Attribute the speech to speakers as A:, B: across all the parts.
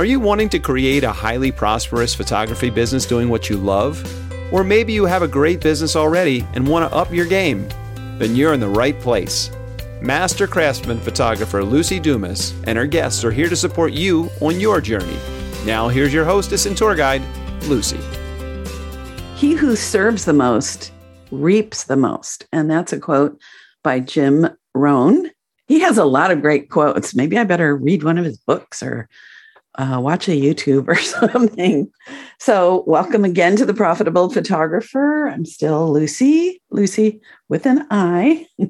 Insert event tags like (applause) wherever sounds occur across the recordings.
A: Are you wanting to create a highly prosperous photography business doing what you love? Or maybe you have a great business already and want to up your game? Then you're in the right place. Master craftsman photographer Luci Dumas and her guests are here to support you on your journey. Now, here's your hostess and tour guide, Luci.
B: He who serves the most reaps the most. And that's a quote by Jim Rohn. He has a lot of great quotes. Maybe I better read one of his books or uh, watch a YouTube or (laughs) something. So, welcome again to the Profitable Photographer. I'm still Luci, Luci with an I. (laughs)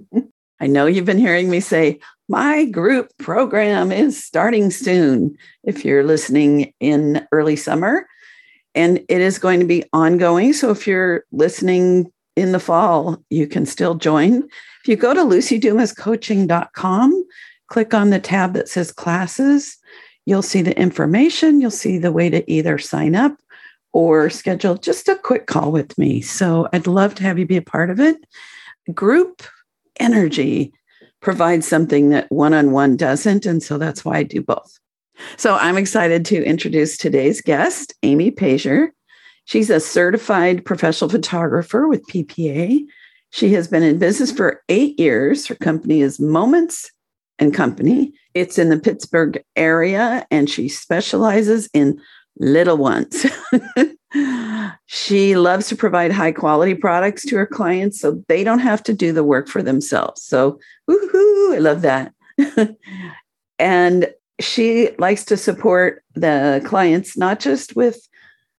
B: I know you've been hearing me say, my group program is starting soon if you're listening in early summer. And it is going to be ongoing. So, if you're listening in the fall, you can still join. If you go to lucidumascoaching.com, click on the tab that says classes You'll see the information, you'll see the way to either sign up or schedule just a quick call with me. So I'd love to have you be a part of it. Group energy provides something that one on one doesn't. And so that's why I do both. So I'm excited to introduce today's guest, Amy Pazur. She's a certified professional photographer with PPA. She has been in business for eight years. Her company is Moments and Company. It's in the Pittsburgh area, and she specializes in little ones. (laughs) she loves to provide high quality products to her clients so they don't have to do the work for themselves. So, woohoo, I love that. (laughs) and she likes to support the clients not just with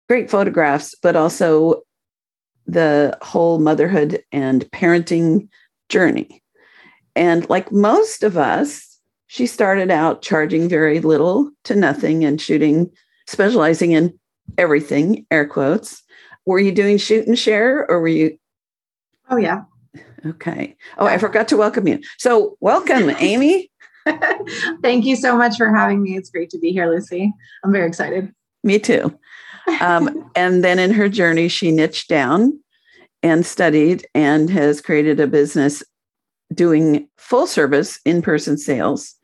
B: great photographs, but also the whole motherhood and parenting journey. And like most of us, she started out charging very little to nothing and shooting, specializing in everything, air quotes. Were you doing shoot and share or were you?
C: Oh, yeah.
B: Okay. Oh, I forgot to welcome you. So, welcome, (laughs) Amy.
C: Thank you so much for having me. It's great to be here, Luci. I'm very excited.
B: Me too. Um, (laughs) and then in her journey, she niched down and studied and has created a business doing full service in person sales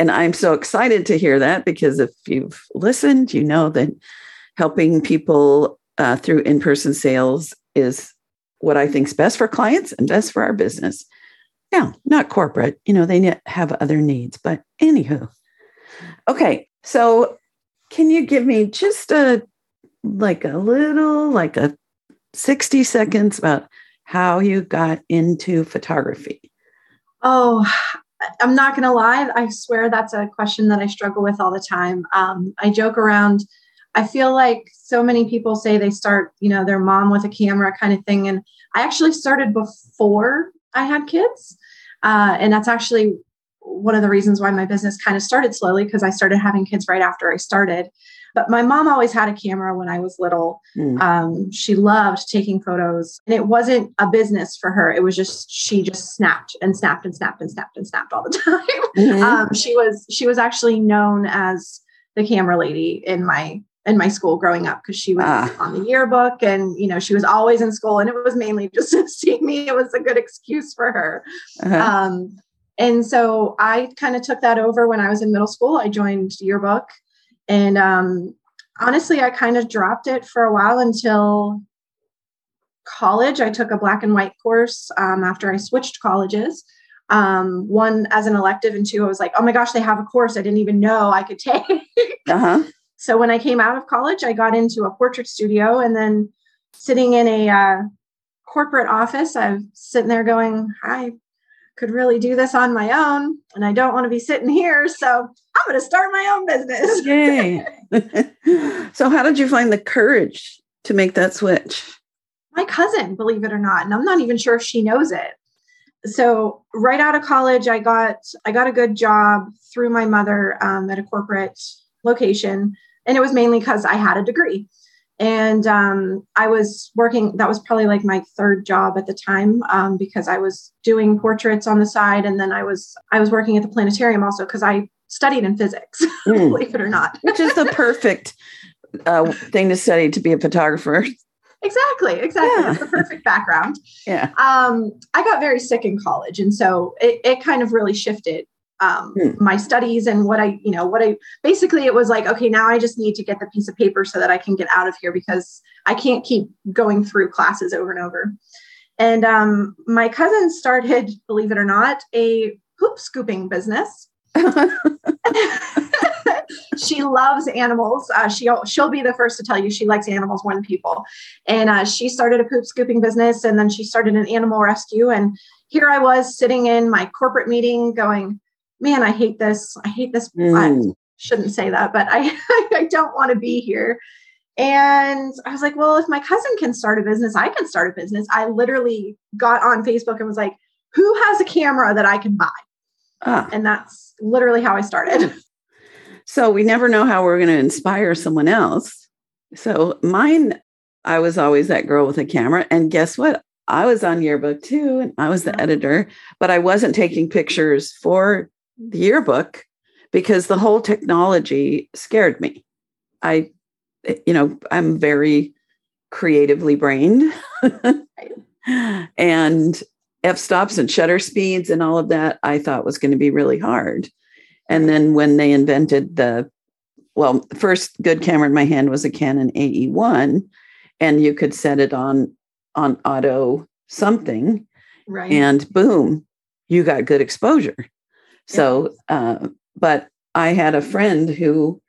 B: and I'm so excited to hear that because if you've listened, you know that helping people uh, through in person sales is what I think is best for clients and best for our business. Yeah, not corporate. You know, they have other needs. But anywho, okay. So, can you give me just a like a little, like a 60 seconds about how you got into photography?
C: Oh, I'm not going to lie. I swear that's a question that I struggle with all the time. Um, I joke around. I feel like so many people say they start, you know, their mom with a camera kind of thing. And I actually started before I had kids. Uh, and that's actually one of the reasons why my business kind of started slowly because I started having kids right after I started. But my mom always had a camera when I was little. Mm. Um, she loved taking photos, and it wasn't a business for her. It was just she just snapped and snapped and snapped and snapped and snapped all the (laughs) time. Mm-hmm. Um, she was she was actually known as the camera lady in my in my school growing up because she was ah. on the yearbook and you know she was always in school and it was mainly (laughs) just to see me it was a good excuse for her uh-huh. um, and so i kind of took that over when i was in middle school i joined yearbook and um, honestly, I kind of dropped it for a while until college. I took a black and white course um, after I switched colleges. Um, one as an elective, and two, I was like, oh my gosh, they have a course I didn't even know I could take. (laughs) uh-huh. So when I came out of college, I got into a portrait studio and then sitting in a uh, corporate office, I'm sitting there going, I could really do this on my own and I don't want to be sitting here. So I'm going to start my own business.
B: Yay. (laughs) so, how did you find the courage to make that switch?
C: My cousin, believe it or not, and I'm not even sure if she knows it. So, right out of college, I got I got a good job through my mother um, at a corporate location, and it was mainly because I had a degree and um, i was working that was probably like my third job at the time um, because i was doing portraits on the side. And then i was i was working at the planetarium also because i studied in physics (laughs) mm. believe it or not.
B: Which is the perfect uh, thing to study to be a photographer.
C: Exactly exactly. Yeah. it's the perfect background.
B: Yeah.
C: Um, i got very sick in college. And so it, it kind of really shifted um, hmm. my studies and what I, you know, what I basically it was like, okay, now I just need to get the piece of paper so that I can get out of here because I can't keep going through classes over and over. And um, my cousin started, (laughs) believe it or not, a poop scooping business. (laughs) she loves animals. Uh, she'll she'll be the first to tell you she likes animals more than people. And uh, she started a poop scooping business, and then she started an animal rescue. And here I was sitting in my corporate meeting, going, "Man, I hate this. I hate this." Mm. I shouldn't say that, but I (laughs) I don't want to be here. And I was like, well, if my cousin can start a business, I can start a business. I literally got on Facebook and was like, who has a camera that I can buy? Ah. And that's literally how I started. (laughs)
B: So we never know how we're going to inspire someone else. So mine, I was always that girl with a camera. And guess what? I was on yearbook too, and I was the editor, but I wasn't taking pictures for the yearbook because the whole technology scared me. I, you know, I'm very creatively brained. (laughs) and f stops and shutter speeds and all of that I thought was going to be really hard. And then when they invented the, well, first good camera in my hand was a Canon AE1, and you could set it on on auto something, right? And boom, you got good exposure. So, uh, but I had a friend who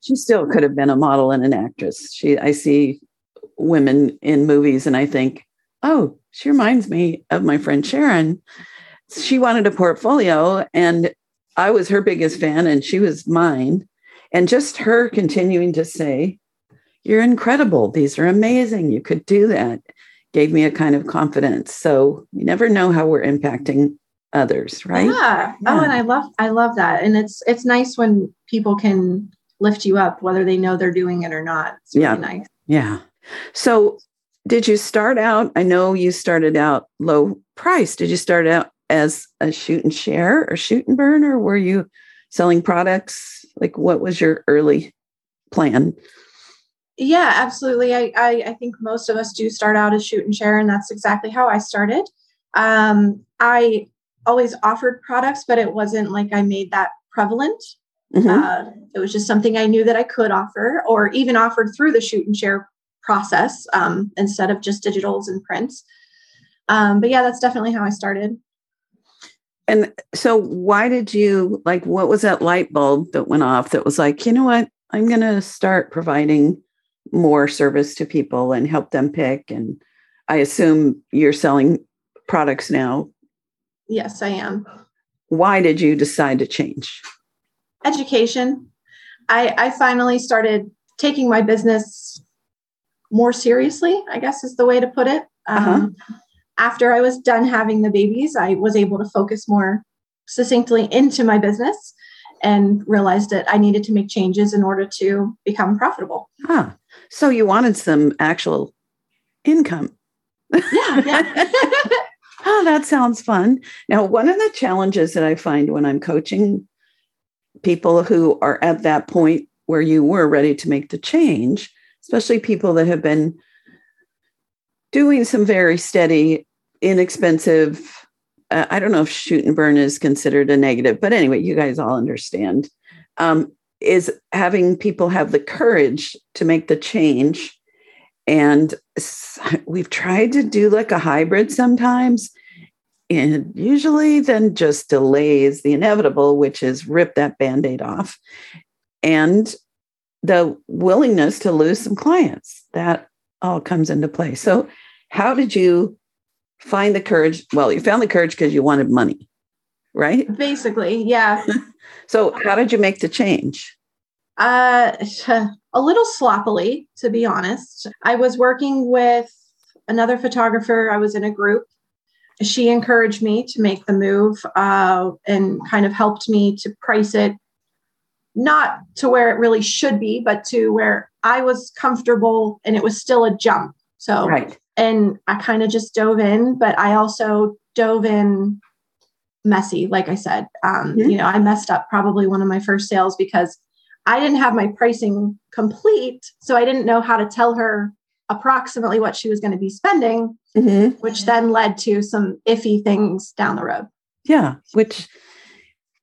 B: she still could have been a model and an actress. She, I see women in movies, and I think, oh, she reminds me of my friend Sharon she wanted a portfolio and I was her biggest fan and she was mine. And just her continuing to say, You're incredible. These are amazing. You could do that gave me a kind of confidence. So you never know how we're impacting others, right?
C: Yeah. yeah. Oh, and I love I love that. And it's it's nice when people can lift you up, whether they know they're doing it or not. It's really
B: yeah.
C: nice.
B: Yeah. So did you start out? I know you started out low price. Did you start out as a shoot and share or shoot and burn, or were you selling products? Like, what was your early plan?
C: Yeah, absolutely. I, I, I think most of us do start out as shoot and share, and that's exactly how I started. Um, I always offered products, but it wasn't like I made that prevalent. Mm-hmm. Uh, it was just something I knew that I could offer, or even offered through the shoot and share process um, instead of just digitals and prints. Um, but yeah, that's definitely how I started.
B: And so, why did you like what was that light bulb that went off that was like, you know what, I'm going to start providing more service to people and help them pick? And I assume you're selling products now.
C: Yes, I am.
B: Why did you decide to change?
C: Education. I, I finally started taking my business more seriously, I guess is the way to put it. Uh-huh. Um, after I was done having the babies, I was able to focus more succinctly into my business and realized that I needed to make changes in order to become profitable.
B: Huh. So you wanted some actual income.
C: Yeah. yeah. (laughs)
B: oh, that sounds fun. Now, one of the challenges that I find when I'm coaching people who are at that point where you were ready to make the change, especially people that have been doing some very steady inexpensive. Uh, I don't know if shoot and burn is considered a negative, but anyway, you guys all understand. Um, is having people have the courage to make the change. And we've tried to do like a hybrid sometimes. And usually then just delays the inevitable, which is rip that band aid off. And the willingness to lose some clients that all comes into play. So, how did you find the courage. Well, you found the courage because you wanted money, right?
C: Basically, yeah. (laughs)
B: so, how did you make the change?
C: Uh, (laughs) a little sloppily, to be honest. I was working with another photographer. I was in a group. She encouraged me to make the move uh, and kind of helped me to price it not to where it really should be, but to where I was comfortable and it was still a jump. So, right and I kind of just dove in, but I also dove in messy, like I said. Um, mm-hmm. You know, I messed up probably one of my first sales because I didn't have my pricing complete. So I didn't know how to tell her approximately what she was going to be spending, mm-hmm. which then led to some iffy things down the road.
B: Yeah, which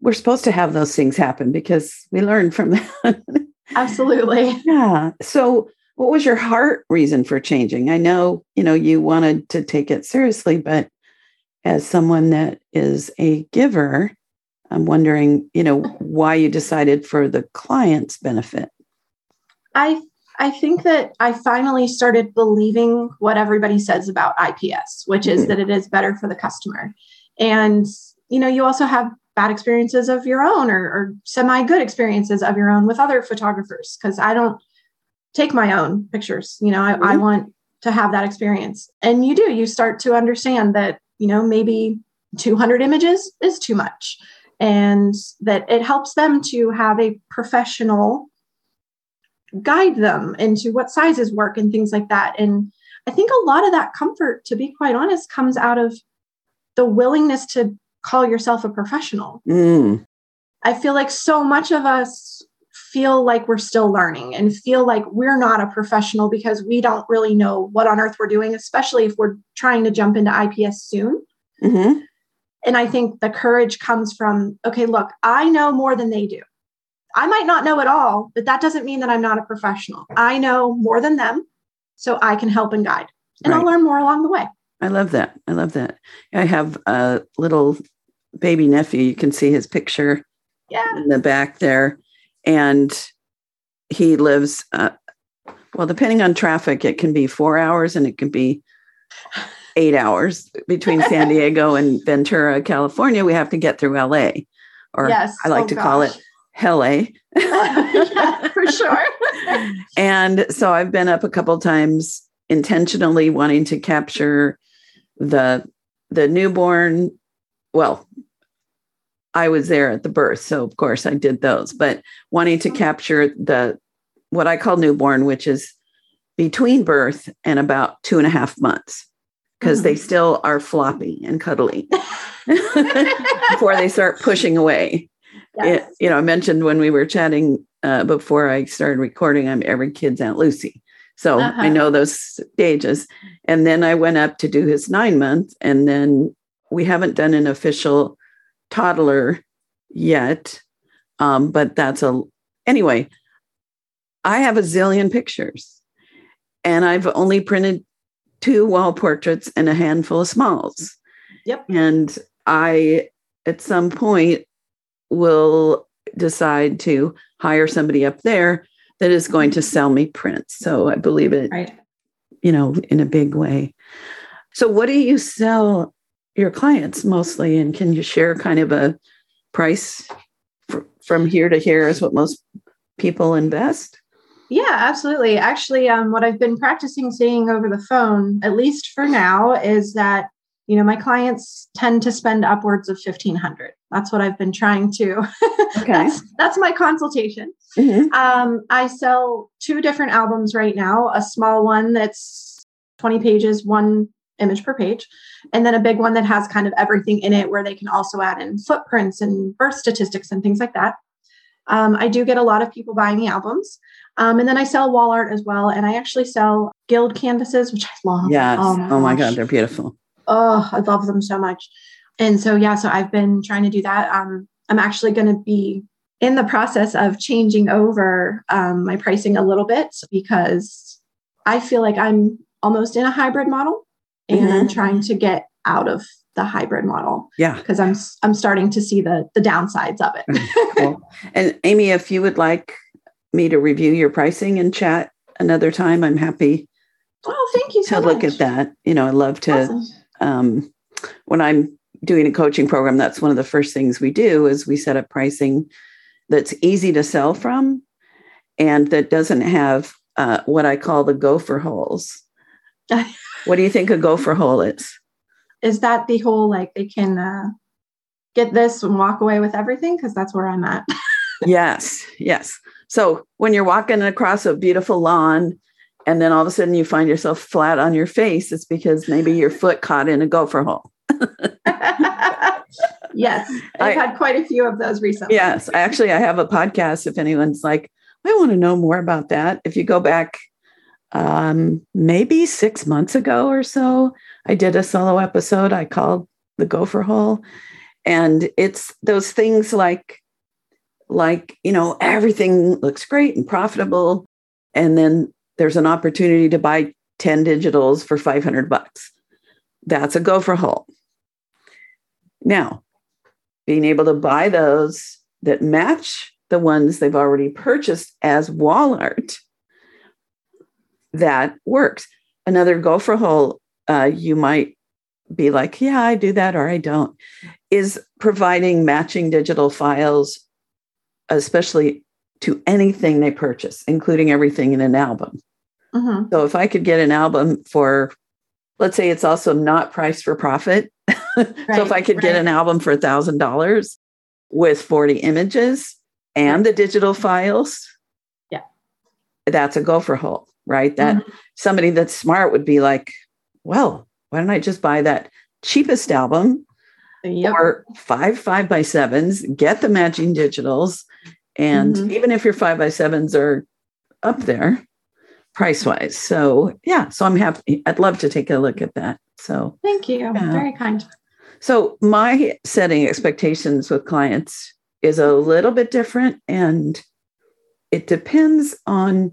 B: we're supposed to have those things happen because we learn from that. (laughs)
C: Absolutely.
B: yeah. So, what was your heart reason for changing? I know, you know, you wanted to take it seriously, but as someone that is a giver, I'm wondering, you know, why you decided for the client's benefit.
C: I I think that I finally started believing what everybody says about IPS, which is mm-hmm. that it is better for the customer. And you know, you also have bad experiences of your own or, or semi good experiences of your own with other photographers because I don't take my own pictures. You know, I, mm-hmm. I want to have that experience. And you do, you start to understand that, you know, maybe 200 images is too much and that it helps them to have a professional guide them into what sizes work and things like that. And I think a lot of that comfort, to be quite honest, comes out of the willingness to call yourself a professional. Mm. I feel like so much of us feel like we're still learning and feel like we're not a professional because we don't really know what on earth we're doing, especially if we're trying to jump into IPS soon. Mm-hmm. And I think the courage comes from okay, look, I know more than they do. I might not know it all, but that doesn't mean that I'm not a professional. I know more than them, so I can help and guide, and right. I'll learn more along the way.
B: I love that. I love that. I have a little baby nephew. You can see his picture
C: yeah.
B: in the back there. And he lives, uh, well, depending on traffic, it can be four hours and it can be eight hours between San (laughs) Diego and Ventura, California. We have to get through LA, or yes. I like oh, to gosh. call it Helle. (laughs)
C: yeah, for sure. (laughs)
B: and so I've been up a couple times intentionally wanting to capture the the newborn well I was there at the birth, so of course I did those. But wanting to mm-hmm. capture the what I call newborn, which is between birth and about two and a half months, because mm-hmm. they still are floppy and cuddly (laughs) before they start pushing away. Yes. It, you know, I mentioned when we were chatting uh, before I started recording, I'm every kid's Aunt Luci. So uh-huh. I know those stages. And then I went up to do his nine months, and then we haven't done an official toddler yet, um, but that's a anyway. I have a zillion pictures, and I've only printed two wall portraits and a handful of smalls.
C: Yep.
B: And I, at some point, will decide to hire somebody up there that is going to sell me prints. So I believe it, right. you know, in a big way. So, what do you sell your clients mostly and can you share kind of a price from here to here is what most people invest
C: yeah absolutely actually um, what i've been practicing saying over the phone at least for now is that you know my clients tend to spend upwards of 1500 that's what i've been trying to (laughs) okay. that's, that's my consultation mm-hmm. um, i sell two different albums right now a small one that's 20 pages one image per page. And then a big one that has kind of everything in it where they can also add in footprints and birth statistics and things like that. Um, I do get a lot of people buying the albums. Um, and then I sell wall art as well. And I actually sell guild canvases, which I love.
B: Yes. Oh my, oh my God, they're beautiful.
C: Oh, I love them so much. And so, yeah, so I've been trying to do that. Um, I'm actually going to be in the process of changing over um, my pricing a little bit because I feel like I'm almost in a hybrid model and mm-hmm. trying to get out of the hybrid model.
B: Yeah.
C: Because I'm I'm starting to see the the downsides of it.
B: cool. (laughs) And Amy, if you would like me to review your pricing and chat another time, I'm happy.
C: Oh, thank you
B: so to much. look at that. You know, I love to awesome. um when I'm doing a coaching program, that's one of the first things we do is we set up pricing that's easy to sell from and that doesn't have uh, what I call the gopher holes. (laughs) What do you think a gopher hole is?
C: Is that the hole like they can uh, get this and walk away with everything? Because that's where I'm at. (laughs)
B: yes, yes. So when you're walking across a beautiful lawn and then all of a sudden you find yourself flat on your face, it's because maybe your foot caught in a gopher hole. (laughs)
C: yes, I've I, had quite a few of those recently.
B: Yes, actually, I have a podcast. If anyone's like, I want to know more about that. If you go back um, maybe six months ago or so, I did a solo episode I called The Gopher Hole. And it's those things like, like, you know, everything looks great and profitable. And then there's an opportunity to buy 10 digitals for 500 bucks. That's a gopher hole. Now, being able to buy those that match the ones they've already purchased as wall art, that works. Another gopher hole, uh, you might be like, yeah, I do that or I don't, is providing matching digital files, especially to anything they purchase, including everything in an album. Mm-hmm. So if I could get an album for, let's say it's also not priced for profit. Right, (laughs) so if I could right. get an album for a thousand dollars with 40 images and the digital files,
C: yeah,
B: that's a gopher hole, right? That mm-hmm. somebody that's smart would be like, well, why don't I just buy that cheapest album yep. or five five by sevens, get the matching digitals, and mm-hmm. even if your five by sevens are up there price wise. So yeah, so I'm happy. I'd love to take a look at that. So
C: thank you. Yeah. Very kind.
B: So my setting expectations with clients is a little bit different and it depends on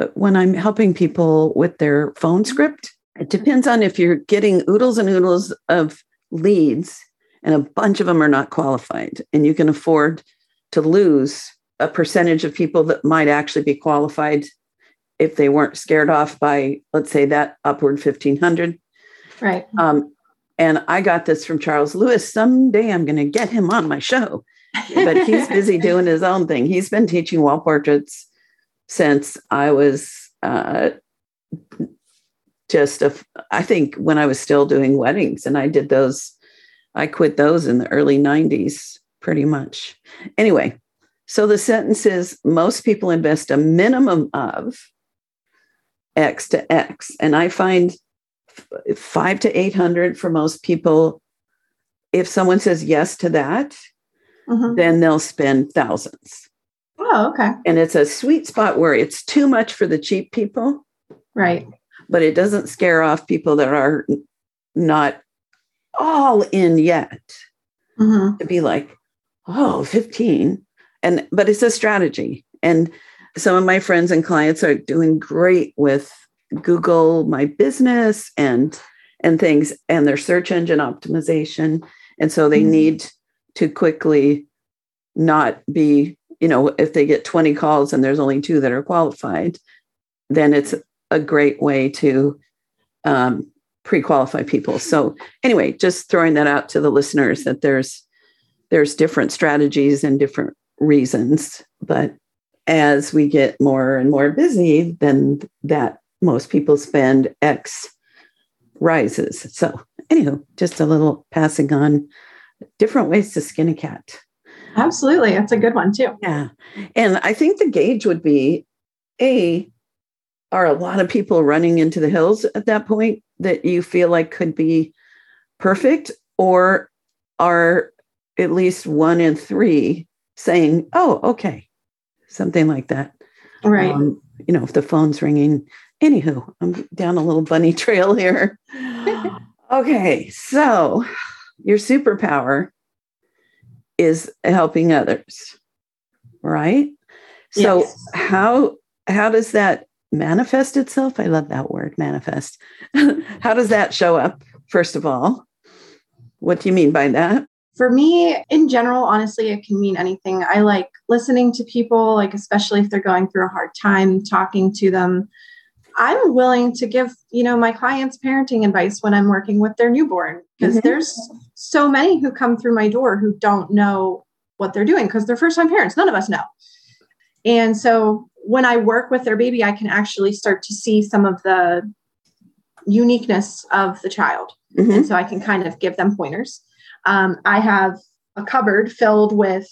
B: uh, when I'm helping people with their phone script. It depends on if you're getting oodles and oodles of leads and a bunch of them are not qualified. And you can afford to lose a percentage of people that might actually be qualified if they weren't scared off by let's say that upward 1500
C: right.
B: Um, and i got this from charles lewis. Someday i'm going to get him on my show. But he's (laughs) busy doing his own thing. He's been teaching wall portraits since i was uh, just a, I think when i was still doing weddings and i did those i quit those in the early 90s pretty much anyway so the sentence is most people invest a minimum of X to X. And I find five to 800 for most people. If someone says yes to that, mm-hmm. then they'll spend thousands.
C: Oh, okay.
B: And it's a sweet spot where it's too much for the cheap people.
C: Right.
B: But it doesn't scare off people that are not all in yet mm-hmm. to be like, oh, 15. And but it's a strategy. And some of my friends and clients are doing great with Google My Business and and things and their search engine optimization. And so they mm-hmm. need to quickly not be, you know, if they get 20 calls and there's only two that are qualified, then it's a great way to um, pre-qualify people. So anyway, just throwing that out to the listeners that there's there's different strategies and different reasons, but as we get more and more busy, then that most people spend X rises. So, anywho, just a little passing on different ways to skin a cat.
C: Absolutely. That's a good one, too.
B: Yeah. And I think the gauge would be A, are a lot of people running into the hills at that point that you feel like could be perfect? Or are at least one in three saying, oh, okay, something like that.
C: Right. Um,
B: you know, if the phone's ringing. Anywho, I'm down a little bunny (laughs) trail here. (laughs) okay, so your superpower is helping others, right? So yes. how how does that manifest itself? I love that word, manifest. (laughs) how does that show up? First of all, what do you mean by that?
C: for me in general honestly it can mean anything i like listening to people like especially if they're going through a hard time talking to them i'm willing to give you know my clients parenting advice when i'm working with their newborn because mm-hmm. there's so many who come through my door who don't know what they're doing because they're first time parents none of us know and so when i work with their baby i can actually start to see some of the uniqueness of the child mm-hmm. and so i can kind of give them pointers um, I have a cupboard filled with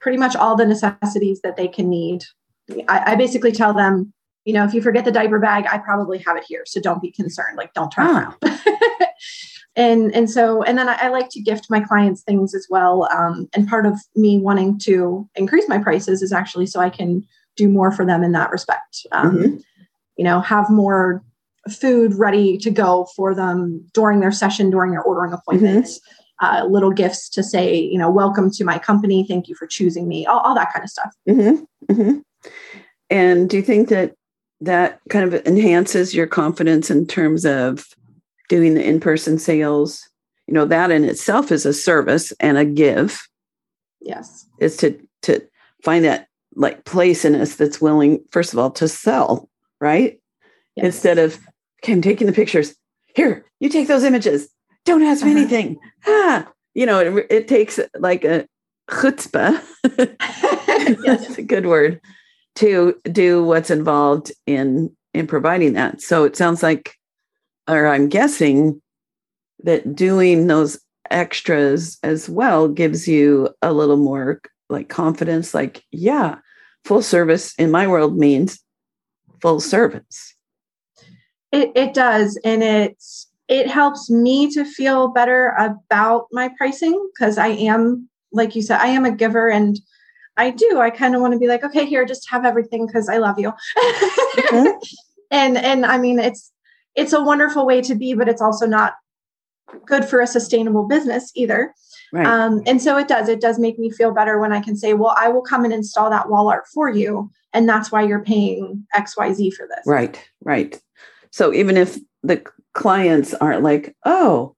C: pretty much all the necessities that they can need. I, I, basically tell them, you know, if you forget the diaper bag, I probably have it here. So don't be concerned. Like, don't turn oh. around. (laughs) and and so and then I, I, like to gift my clients things as well. Um, and part of me wanting to increase my prices is actually so I can do more for them in that respect. Um, mm-hmm. You know, have more food ready to go for them during their session, during their ordering appointments. Mm-hmm uh, little gifts to say, you know, welcome to my company. Thank you for choosing me. All, all that kind of stuff.
B: Mm-hmm. Mm-hmm. And do you think that that kind of enhances your confidence in terms of doing the in-person sales? You know, that in itself is a service and a give.
C: Yes.
B: Is to to find that like place in us that's willing, first of all, to sell, right? Yes. Instead of, okay, I'm taking the pictures. Here, you take those images. Don't ask me uh-huh. anything. Ah, you know, it, it takes like a chutzpah. (laughs) That's a good word to do what's involved in in providing that. So it sounds like, or I'm guessing that doing those extras as well gives you a little more like confidence. Like, yeah, full service in my world means full service.
C: It, it does, and it's it helps me to feel better about my pricing because I am, like you said, I am a giver and I do. I kind of want to be like, okay, here, just have everything because I love you. Mm-hmm. (laughs) and and I mean, it's it's a wonderful way to be, but it's also not good for a sustainable business either. Right. Um, and so it does. It does make me feel better when I can say, well, I will come and install that wall art for you, and that's why you're paying X, Y, Z for this.
B: Right. Right. So even if the clients aren't like, oh,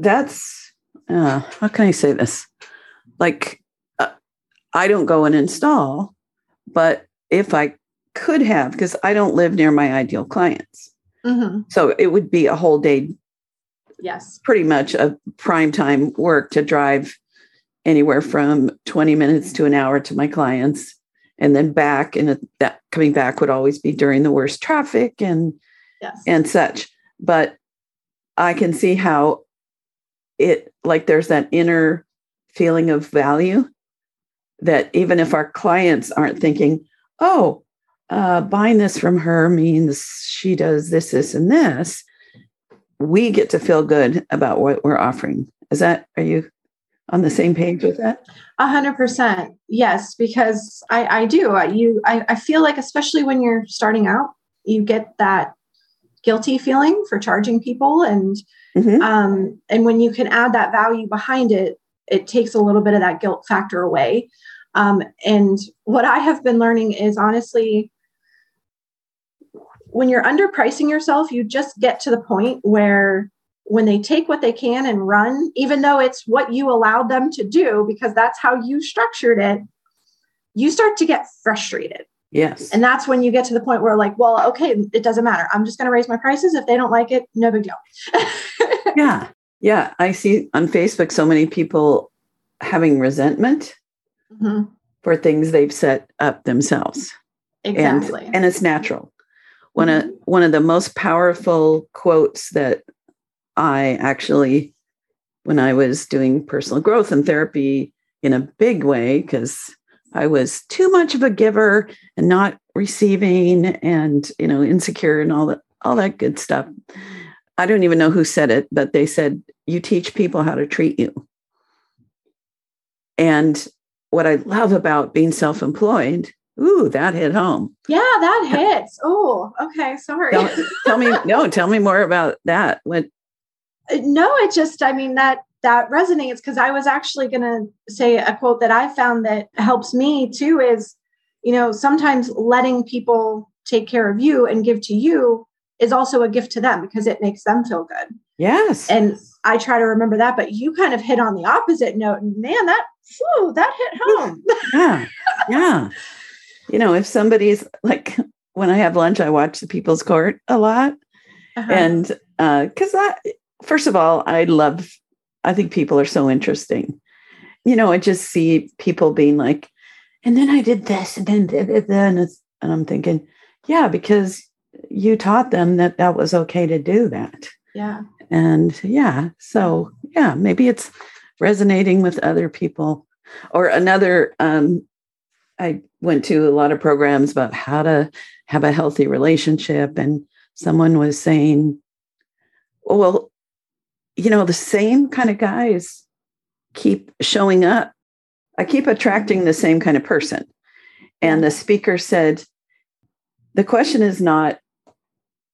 B: that's uh, how can I say this? Like I don't go and install, but if I could have, because I don't live near my ideal clients. Mm-hmm. So it would be a whole day.
C: Yes.
B: Pretty much a prime time work to drive anywhere from 20 minutes to an hour to my clients and then back. And that coming back would always be during the worst traffic and yes. and such. But I can see how it like there's that inner feeling of value that even if our clients aren't thinking, oh, uh, buying this from her means she does this, this, and this, we get to feel good about what we're offering. Is that, are you on the same page with that?
C: A hundred percent. Yes, because I, I do. I, You, I, I feel like, especially when you're starting out, you get that guilty feeling for charging people and mm-hmm. um, and when you can add that value behind it it takes a little bit of that guilt factor away. Um, and what I have been learning is honestly, when you're underpricing yourself, you just get to the point where when they take what they can and run, even though it's what you allowed them to do, because that's how you structured it, you start to get frustrated.
B: Yes.
C: And that's when you get to the point where, like, well, okay, it doesn't matter. I'm just going to raise my prices. If they don't like it, no big deal. (laughs)
B: yeah. Yeah. I see on Facebook so many people having resentment mm-hmm. for things they've set up themselves.
C: Exactly.
B: And, and it's natural. One of one of the most powerful quotes that I actually when I was doing personal growth and therapy in a big way because I was too much of a giver and not receiving and you know insecure and all that all that good stuff. I don't even know who said it, but they said you teach people how to treat you. And what I love about being self employed, ooh, that hit home.
C: Yeah, that hits. Oh, okay. Sorry.
B: Tell, tell, me, (laughs) no, tell me more about that. What?
C: Uh, no, it just, I mean, that that resonates because I was actually going to say a quote that I found that helps me too is, you know, sometimes letting people take care of you and give to you is also a gift to them because it makes them feel good.
B: Yes.
C: And I try to remember that, but you kind of hit on the opposite note. And man, that whew, that hit home.
B: yeah. Yeah. (laughs) You know, if somebody's like when I have lunch, I watch the people's court a lot. Uh-huh. And uh, because that first of all, I love I think people are so interesting. You know, I just see people being like, and then I did this, and then then and I'm thinking, yeah, because you taught them that that was okay to do that.
C: Yeah.
B: And yeah, so yeah, maybe it's resonating with other people. Or another, um, I went to a lot of programs about how to have a healthy relationship, and someone was saying, well, you know, the same kind of guys keep showing up. I keep attracting the same kind of person. And the speaker said, the question is not,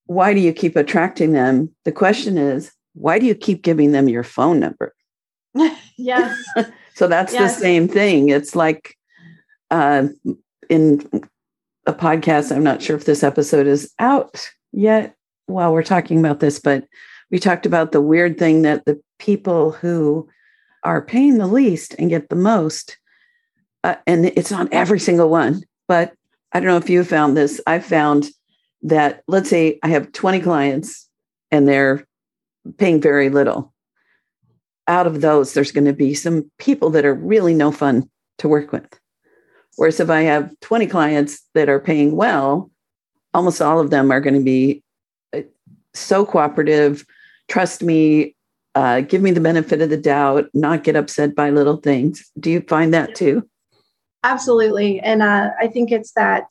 B: why do you keep attracting them? The question is, why do you keep giving them your phone number? (laughs)
C: yes. (laughs)
B: so that's yes. the same thing. It's like uh, in a podcast, I'm not sure if this episode is out yet while we're talking about this, but we talked about the weird thing that the people who are paying the least and get the most, uh, and it's not every single one, but I don't know if you found this. I found that, let's say I have 20 clients and they're paying very little. Out of those, there's going to be some people that are really no fun to work with. Whereas if I have 20 clients that are paying well, almost all of them are going to be uh, so cooperative, trust me, uh, give me the benefit of the doubt, not get upset by little things. Do you find that too?
C: Absolutely. And uh, I think it's that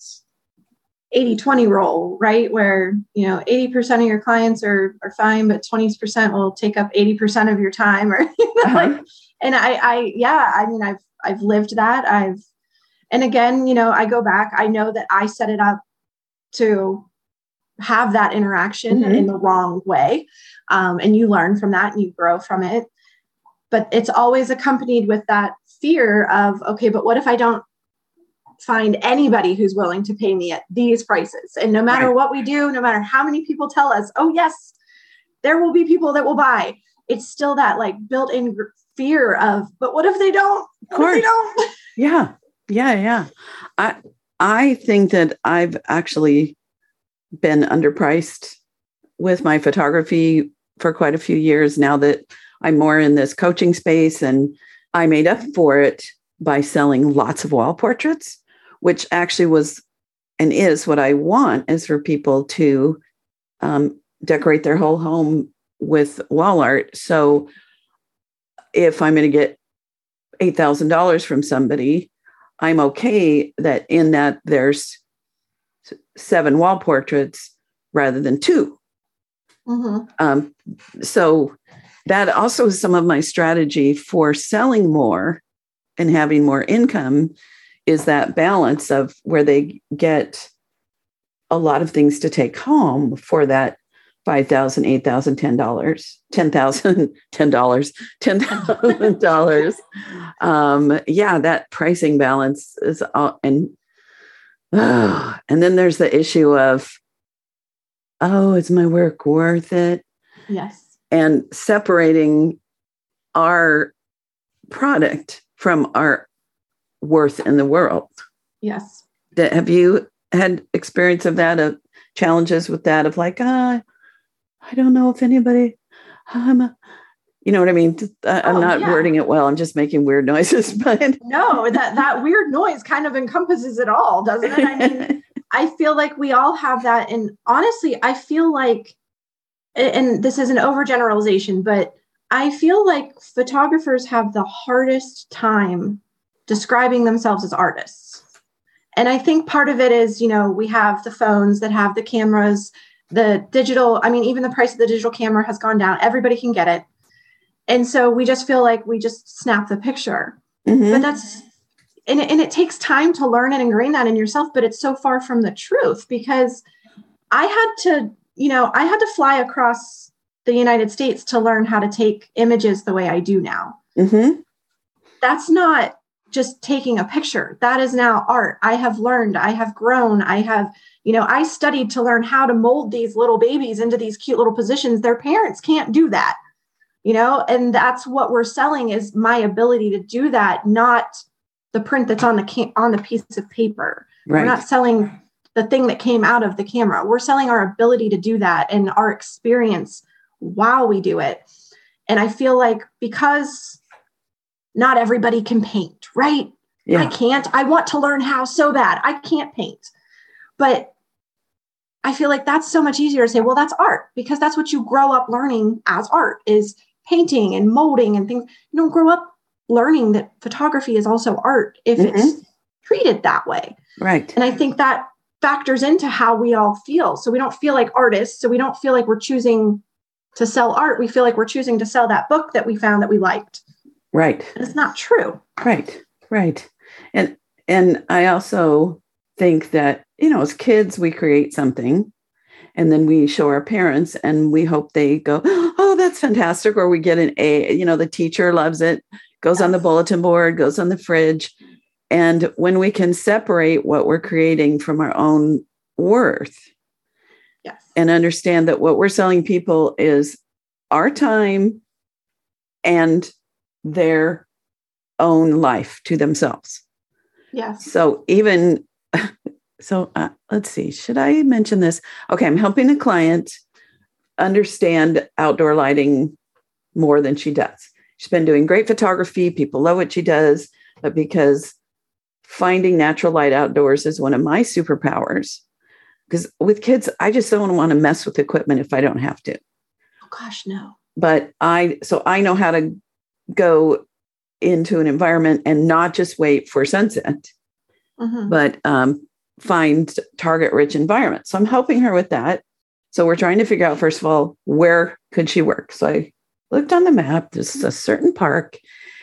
C: 80 20 role, right? Where, you know, 80% of your clients are, are fine, but 20% will take up 80% of your time or, (laughs) you know, uh-huh. like, and I, I, yeah, I mean, I've, I've lived that. I've, and again, you know, I go back, I know that I set it up to have that interaction mm-hmm. in the wrong way. Um, and you learn from that and you grow from it. But it's always accompanied with that fear of, okay, but what if I don't find anybody who's willing to pay me at these prices? And no matter right. what we do, no matter how many people tell us, oh, yes, there will be people that will buy, it's still that like built in fear of, but what if they don't? Of course. they don't?
B: Yeah. Yeah. Yeah. I, I think that I've actually been underpriced with my photography for quite a few years now that I'm more in this coaching space and I made up for it by selling lots of wall portraits, which actually was and is what I want is for people to um, decorate their whole home with wall art. So if I'm going to get $8,000 from somebody, I'm okay that in that there's seven wall portraits rather than 2 mm-hmm. um, so that also is some of my strategy for selling more and having more income is that balance of where they get a lot of things to take home for that five thousand, eight thousand, ten dollars, ten thousand, (laughs) ten dollars, ten thousand dollars. (laughs) Um, yeah, that pricing balance is all, and oh, (sighs) and then there's the issue of, oh, is my work worth it?
C: Yes.
B: And separating our product from our worth in the world.
C: Yes.
B: Have you had experience of that? Of challenges with that? Of like, ah, I don't know if anybody, I'm, a, you know what I mean? I'm oh, not yeah. wording it well. I'm just making weird (laughs) noises, but
C: no, that that weird noise kind of encompasses it all, doesn't it? I mean, (laughs) I feel like we all have that, and honestly, I feel like, and this is an overgeneralization, but I feel like photographers have the hardest time describing themselves as artists. And I think part of it is, you know, we have the phones that have the cameras the digital i mean even the price of the digital camera has gone down. Everybody can get it. And so we just feel like we just snap the picture. Mm-hmm. but that's and, and it takes time to learn and ingrain that in yourself but it's so far from the truth because i had to you know i had to fly across the united states to learn how to take images the way i do now. Mm-hmm. that's not just taking a picture. That is now art. I have learned. I have grown. I have you know, I studied to learn how to mold these little babies into these cute little positions. Their parents can't do that, you know, and that's what we're selling is my ability to do that, not the print that's on the on the piece of paper. Right. We're not selling the thing that came out of the camera. We're selling our ability to do that and our experience while we do it. And I feel like because not everybody can paint, right? Yeah. I can't. I want to learn how so bad. I can't paint. But I feel like that's so much easier to say, well, that's art because that's what you grow up learning as art is painting and molding and things. You don't grow up learning that photography is also art if mm-hmm. it's treated that way.
B: Right.
C: And I think that factors into how we all feel. So we don't feel like artists. So we don't feel like we're choosing to sell art. We feel like we're choosing to sell that book that we found that we liked.
B: Right.
C: And it's not true.
B: Right. Right. And and I also think that you know, as kids, we create something and then we show our parents and we hope they go, (gasps) oh, that's fantastic. Or we get an A, you know, the teacher loves it, goes on the bulletin board, goes on the fridge. And when we can separate what we're creating from our own worth
C: Yes.
B: and understand that what we're selling people is our time and their own life to themselves.
C: Yes.
B: So even so, uh, let's see. Should I mention this? Okay, I'm helping a client understand outdoor lighting more than she does. She's been doing great photography. People love what she does, but because finding natural light outdoors is one of my superpowers. Because with kids, I just don't want to mess with equipment if I don't have to
C: Oh gosh, no.
B: but I so I know how to go into an environment and not just wait for sunset,
C: Mhm.
B: but um, find target rich environments. So I'm helping her with that. So we're trying to figure out first of all where could she work. So I looked on the map. This is a certain park,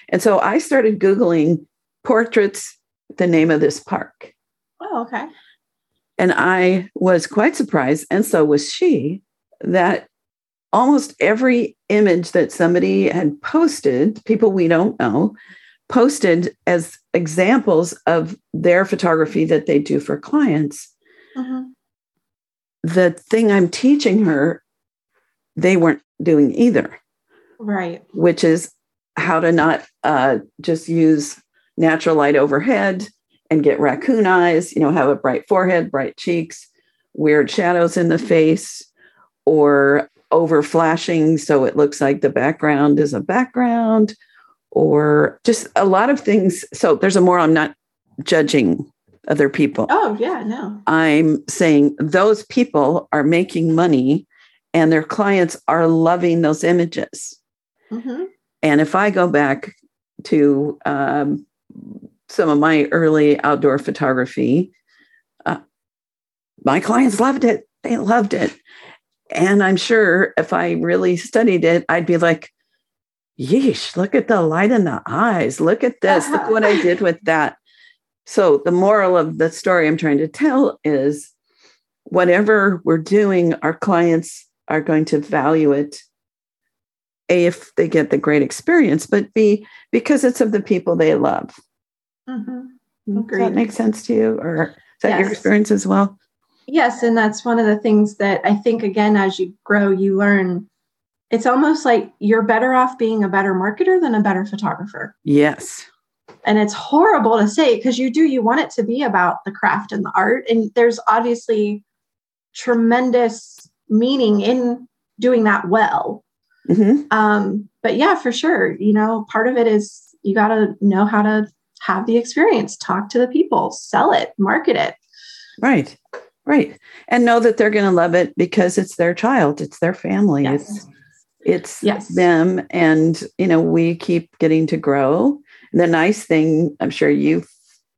B: and so I started googling portraits. The name of this park.
C: Oh, okay.
B: And I was quite surprised, and so was she, that almost every image that somebody had posted, people we don't know, posted as examples of their photography that they do for clients.
C: Mhm.
B: The thing I'm teaching her, they weren't doing either,
C: Right.
B: which is how to not uh, just use natural light overhead and get raccoon eyes, you know, have a bright forehead, bright cheeks, weird shadows in the face, or over flashing so it looks like the background is a background, or just a lot of things. So there's a more, I'm not judging other people.
C: Oh, yeah, no.
B: I'm saying those people are making money and their clients are loving those images.
C: hmm
B: And if I go back to um, some of my early outdoor photography, uh, my clients loved it. They loved it. And I'm sure if I really studied it, I'd be like, yeesh, look at the light in the eyes. Look at this. Look what I did with (laughs) that. So, the moral of the story I'm trying to tell is whatever we're doing, our clients are going to value it a if they get the great experience but b because it's of the people they love
C: hmm
B: does that make sense to you or is that your experience as well
C: Yes, and that's one of the things that I think again as you grow you learn it's almost like you're better off being a better marketer than a better photographer.
B: yes
C: And it's horrible to say because you do you want it to be about the craft and the art and there's obviously tremendous meaning in doing that well.
B: hmm
C: Um but yeah, for sure, you know, part of it is you got to know how to have the experience, talk to the people, sell it, market it.
B: right right and know that they're going to love it because it's their child it's their family
C: Yes.
B: it's it's
C: Yes.
B: them and you know we keep getting to grow. The nice thing i'm sure you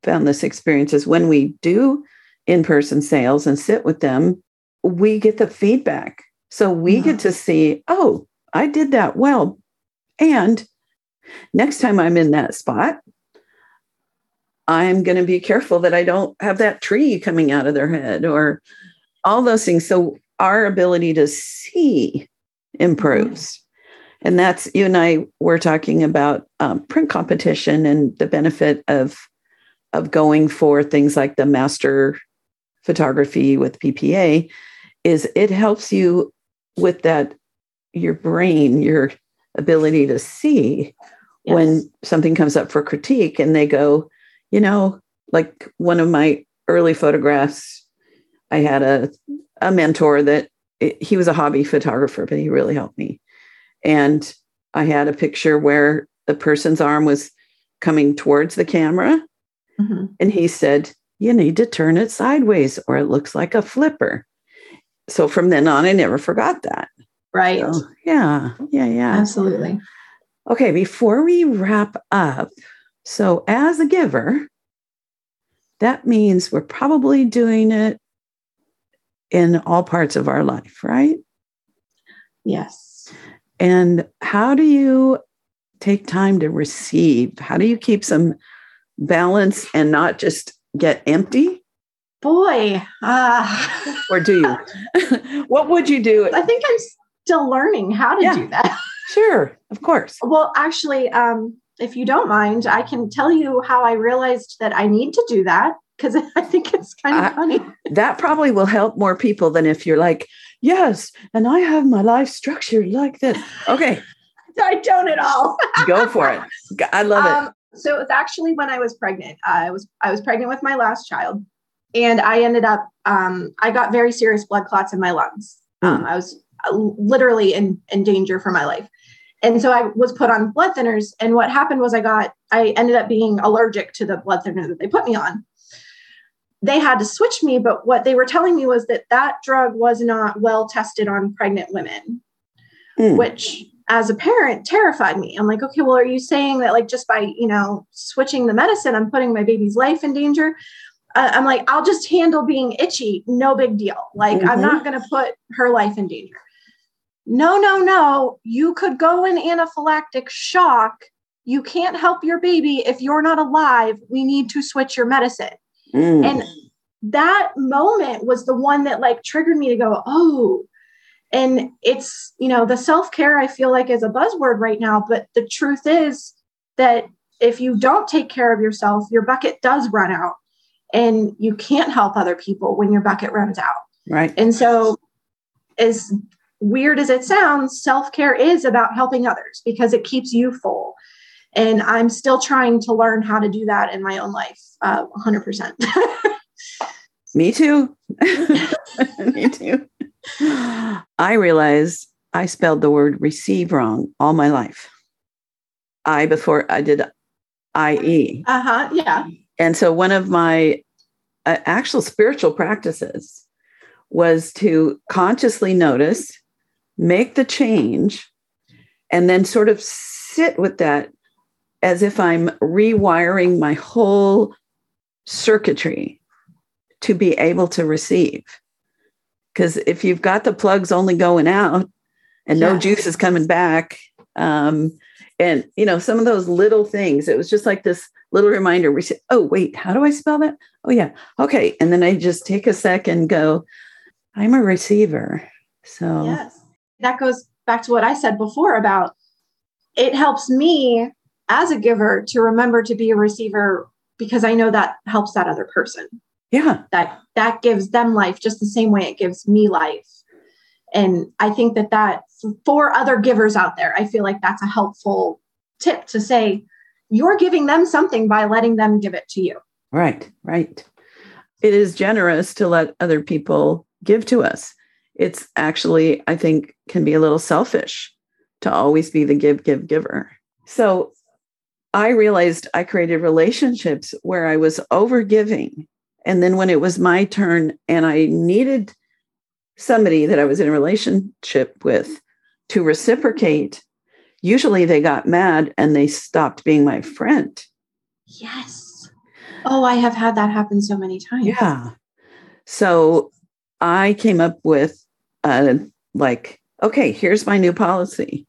B: found this experience is when we do in-person sales and sit with them we get the feedback. So we get to see oh i did that well. And next time i'm in that spot i'm going to be careful that i don't have that tree coming out of their head or all those things. So our ability to see improves and that's you and i were talking about um, print competition and the benefit of of going for things like the master photography with ppa is it helps you with that your brain your ability to see
C: Yes.
B: when something comes up for critique and they go you know like one of my early photographs i had a, a mentor that it- he was a hobby photographer but he really helped me and i had a picture where the person's arm was coming towards the camera
C: Mhm.
B: and he said you need to turn it sideways or it looks like a flipper so from then on i never forgot that
C: Right.
B: So, yeah yeah yeah
C: Absolutely.
B: Okay, before we wrap up, so as a giver, that means we're probably doing it in all parts of our life, right?
C: Yes.
B: And how do you take time to receive? How do you keep some balance and not just get empty?
C: Boy. Uh,
B: Or do you? (laughs) what would you do?
C: I think I'm still learning how to
B: Yeah.
C: do that.
B: Sure, of course.
C: Well, actually, um, if you don't mind, I can tell you how I realized that I need to do that because (laughs) I think it's kind of
B: I-
C: funny.
B: That probably will help more people than if you're like, yes, and I have my life structured like this. Okay, (laughs)
C: I don't at all. (laughs)
B: go for it. I love it.
C: Um, so it was actually when I was pregnant. I was I was pregnant with my last child, and I ended up um, I got very serious blood clots in my lungs. Um, I was uh, literally in in danger for my life, and so I was put on blood thinners. And what happened was I got I ended up being allergic to the blood thinner that they put me on. They had to switch me, but what they were telling me was that that drug was not well tested on pregnant women
B: Mm.
C: which as a parent terrified me. I'm like, okay, well, are you saying that like just by, you know, switching the medicine, I'm putting my baby's life in danger? Uh, I'm like, I'll just handle being itchy. No big deal. Like, I'm
B: Mhm.
C: not going to put her life in danger. No, no, no. You could go in anaphylactic shock. You can't help your baby if you're not alive. We need to switch your medicine
B: Mm.
C: and that moment was the one that like triggered me to go oh and it's you know the self-care i feel like is a buzzword right now but the truth is that if you don't take care of yourself your bucket does run out and you can't help other people when your bucket runs out
B: right.
C: and so as weird as it sounds self-care is about helping others because it keeps you full and i'm still trying to learn how to do that in my own life uh, 100% (laughs)
B: Me too. (laughs) Me too. I realized I spelled the word receive wrong all my life. I before I did IE.
C: uh-huh yeah
B: And so one of my uh, actual spiritual practices was to consciously notice, make the change, and then sort of sit with that as if I'm rewiring my whole circuitry to be able to receive. Because if you've got the plugs only going out and no juice is coming back, um, and you know some of those little things, it was just like this little reminder. We say, "Oh wait, how do I spell that? Oh yeah, okay." And then I just take a second, and go, "I'm a receiver." So
C: yes that goes back to what i said before about it helps me as a giver to remember to be a receiver because i know that helps that other person
B: yeah,
C: that that gives them life just the same way it gives me life and i think that that for other givers out there i feel like that's a helpful tip to say you're giving them something by letting them give it to you
B: right, right. It is generous to let other people give to us. It's actually, I think, can be a little selfish to always be the give, give, giver. So I realized I created relationships where I was over giving. And then when it was my turn and I needed somebody that I was in a relationship with to reciprocate, usually they got mad and they stopped being my friend.
C: yes oh i have had that happen so many times
B: Yeah. So I came up with uh, like, okay, here's my new policy.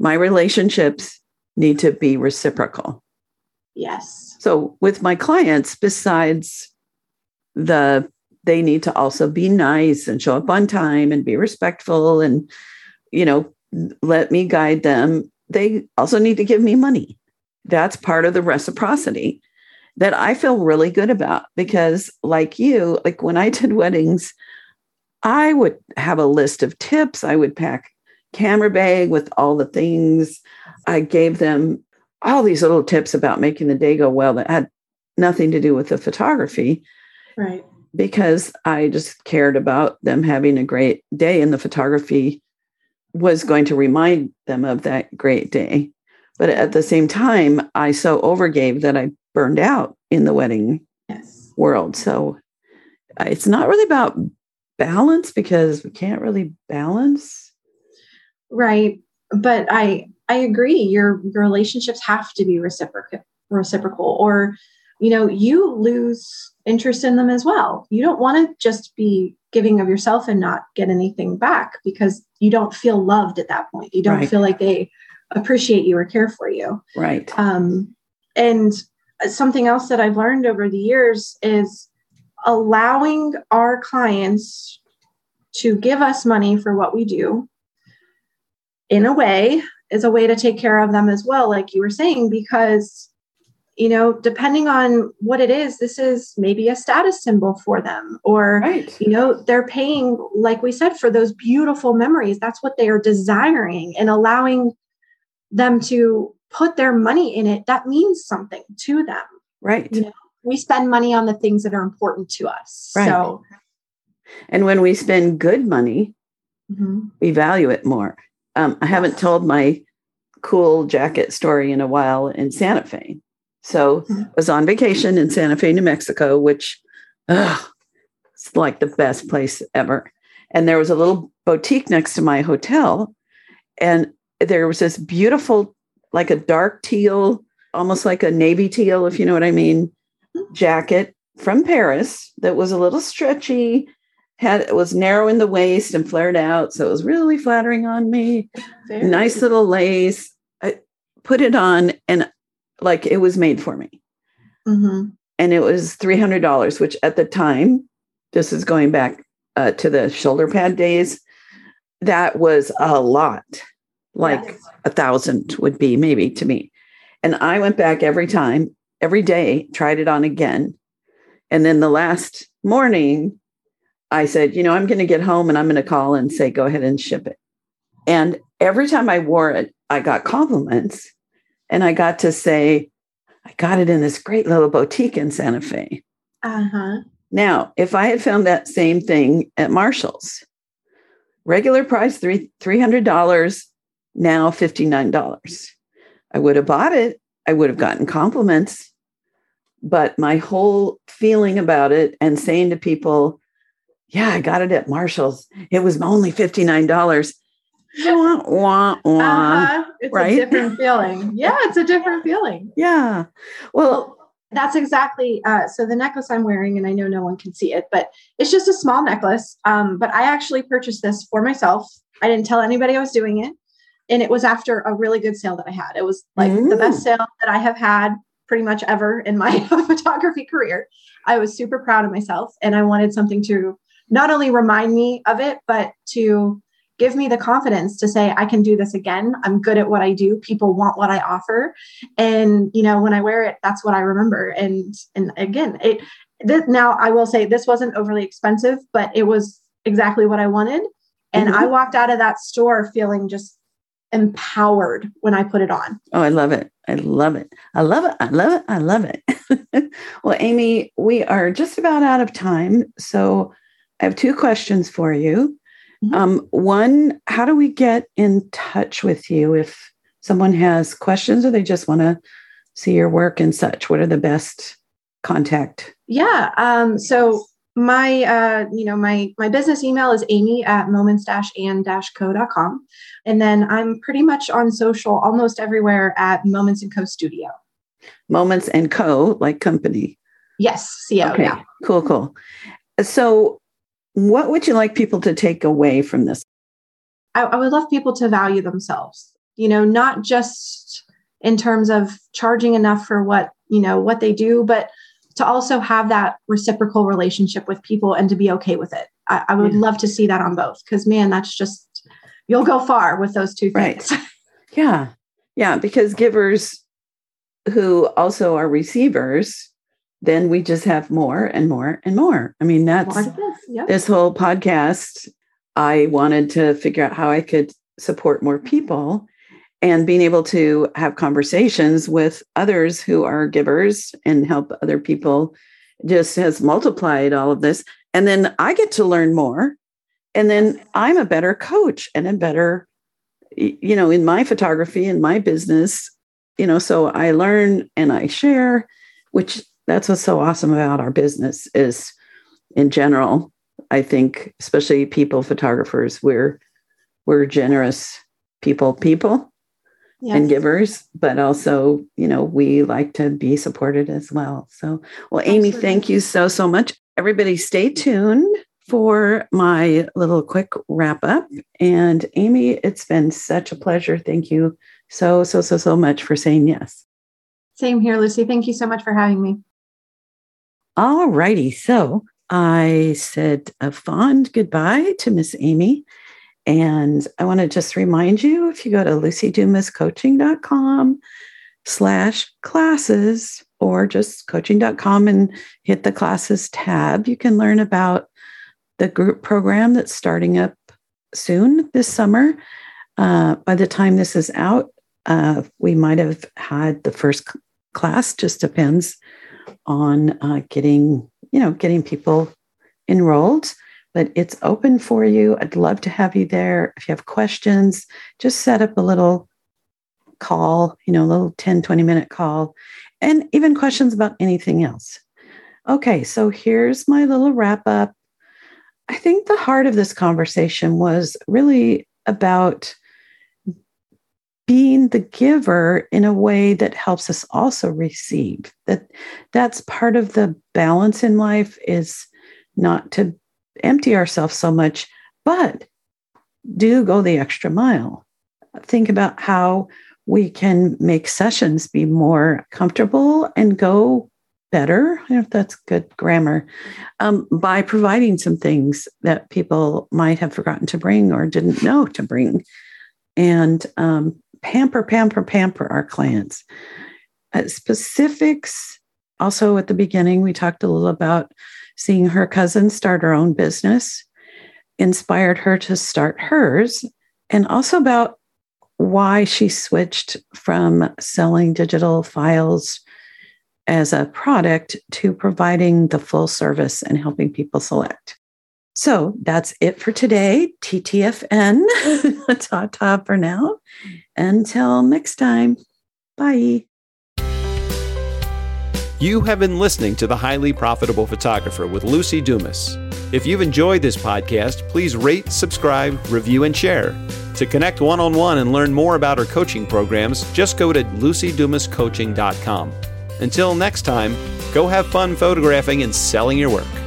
B: My relationships need to be reciprocal.
C: yes
B: So with my clients, besides the they need to also be nice and show up on time and be respectful and you know let me guide them they also need to give me money that's part of the reciprocity that i feel really good about because like you like when i did (laughs) weddings i would have a list of tips i would pack camera bag with all the things i gave them all these little tips about making the day go well that had nothing to do with the photography
C: right
B: because I just cared about them having a great day and the photography was going to remind them of that great day. But at the same time, I so overgave that I burned out in the wedding
C: yes
B: world. So uh, it's not really about balance because we can't really balance.
C: Right. But i i agree. Your your relationships have to be reciprocal reciprocal or you know you lose interest in them as well. You don't want to just be giving of yourself and not get anything back because you don't feel loved at that point. You don't
B: Right.
C: feel like they appreciate you or care for you.
B: Right.
C: um, and something else that I've learned over the years is allowing our clients to give us money for what we do, in a way, is a way to take care of them as well, like you were saying, because you know, depending on what it is, this is maybe a status symbol for them, or, right. you know, they're paying, like we said, for those beautiful memories. That's what they are desiring and allowing them to put their money in it. That means something to them.
B: Right.
C: You know, we spend money on the things that are important to us. Right. So,
B: and when we spend good money, mm-hmm. we value it more. Um, I haven't told my cool jacket story in a while in Santa Fe. So mm-hmm. I was on vacation in Santa Fe, New Mexico, which ugh, it's like the best place ever. And there was a little boutique next to my hotel. And there was this beautiful, like a dark teal, almost like a navy teal, if you know what I mean, mm-hmm. jacket from Paris that was a little stretchy had it was narrow in the waist and flared out so it was really flattering on me. Very nice little lace. I put it on and like it was made for me. Mm-hmm. and it was $300 which at the time this is going back uh, to the shoulder pad days that was a lot. Like yes. a thousand would be maybe to me. And i went back every time every day tried it on again. And then the last morning I said, you know, I'm going to get home and I'm going to call and say, go ahead and ship it. And every time I wore it, I got compliments and I got to say, I got it in this great little boutique in Santa Fe. Uh-huh. Now, if I had found that same thing at Marshall's, regular price three $300, now $59. I would have bought it. I would have gotten compliments. But my whole feeling about it and saying to people, yeah, I got it at Marshall's. It was only $59. Wah, wah, wah, uh-huh.
C: It's right? a different feeling. Yeah, it's a different feeling.
B: Yeah. Well,
C: that's exactly uh, so the necklace i'm wearing and i know no one can see it but it's just a small necklace um, but i actually purchased this for myself i didn't tell anybody i was doing it and it was after a really good sale that i had it was like mm. the best sale that i have had pretty much ever in my (laughs) photography career i was super proud of myself and i wanted something to not only remind me of it, but to give me the confidence to say i can do this again. I'm good at what i do. People want what i offer. And you know when i wear it that's what i remember. And and again it this, now i will say this wasn't overly expensive but it was exactly what i wanted. And mm-hmm. i walked out of that store feeling just empowered when i put it on.
B: Oh i love it. I love it. I love it. I love it. I love it. (laughs) Well amy we are just about out of time. So I have two questions for you. Mm-hmm. Um, one, how do we get in touch with you if someone has questions or they just want to see your work and such? What are the best contact?
C: Yeah. Um, so my uh, you know my my business email is amy at moments-and-co.com and then i'm pretty much on social almost everywhere at moments and co studio
B: moments and co like company
C: yes co okay. yeah
B: cool cool so what would you like people to take away from this?
C: I, I would love people to value themselves, you know, not just in terms of charging enough for what, you know, what they do, but to also have that reciprocal relationship with people and to be okay with it. I, I would yeah. love to see that on both because, man, that's just, you'll go far with those two things.
B: Right. (laughs) yeah. Yeah. Because givers who also are receivers then we just have more and more and more. I mean, that's this. Yep. this whole podcast. I wanted to figure out how I could support more mm-hmm. people and being able to have conversations with others who are givers and help other people just has multiplied all of this. And then I get to learn more. And then I'm a better coach and a better, you know, in my photography and my business, you know, so I learn and I share, which that's what's so awesome about our business is in general i think especially people photographers we're we're generous people people yes. and givers but also you know we like to be supported as well. So well amy Absolutely. thank you so so much. Everybody stay tuned for my little quick wrap up. And amy it's been such a pleasure. Thank you so so so so much for saying yes.
C: Same here Luci. Thank you so much for having me.
B: All righty. So I said a fond goodbye to Miss Amy. And I want to just remind you if you go to lucidumascoaching.com slash classes or just coaching.com and hit the classes tab, you can learn about the group program that's starting up soon this summer. Uh, by the time this is out, uh, we might have had the first class, just depends on uh, getting, you know, getting people enrolled but it's open for you. I'd love to have you there. If you have questions, just set up a little call, you know, a little 10, 20 minute call, and even questions about anything else. Okay, so here's my little wrap up. I think the heart of this conversation was really about being the giver in a way that helps us also receive that that's part of the balance in life is not to empty ourselves so much, but do go the extra mile. Think about how we can make sessions be more comfortable and go better. If that's good grammar um, by providing some things that people might have forgotten to bring or didn't know to bring. And um, pamper, pamper, pamper our clients. Specifics, also at the beginning, we talked a little about seeing her cousin start her own business inspired her to start hers, and also about why she switched from selling digital files as a product to providing the full service and helping people select. So that's it for today. TTFN. (laughs) ta ta for now. Until next time. Bye.
A: You have been listening to The Highly Profitable Photographer with Luci Dumas. If you've enjoyed this podcast, please rate, subscribe, review, and share. To connect one on one and learn more about our coaching programs, just go to lucidumascoaching.com. Until next time, go have fun photographing and selling your work.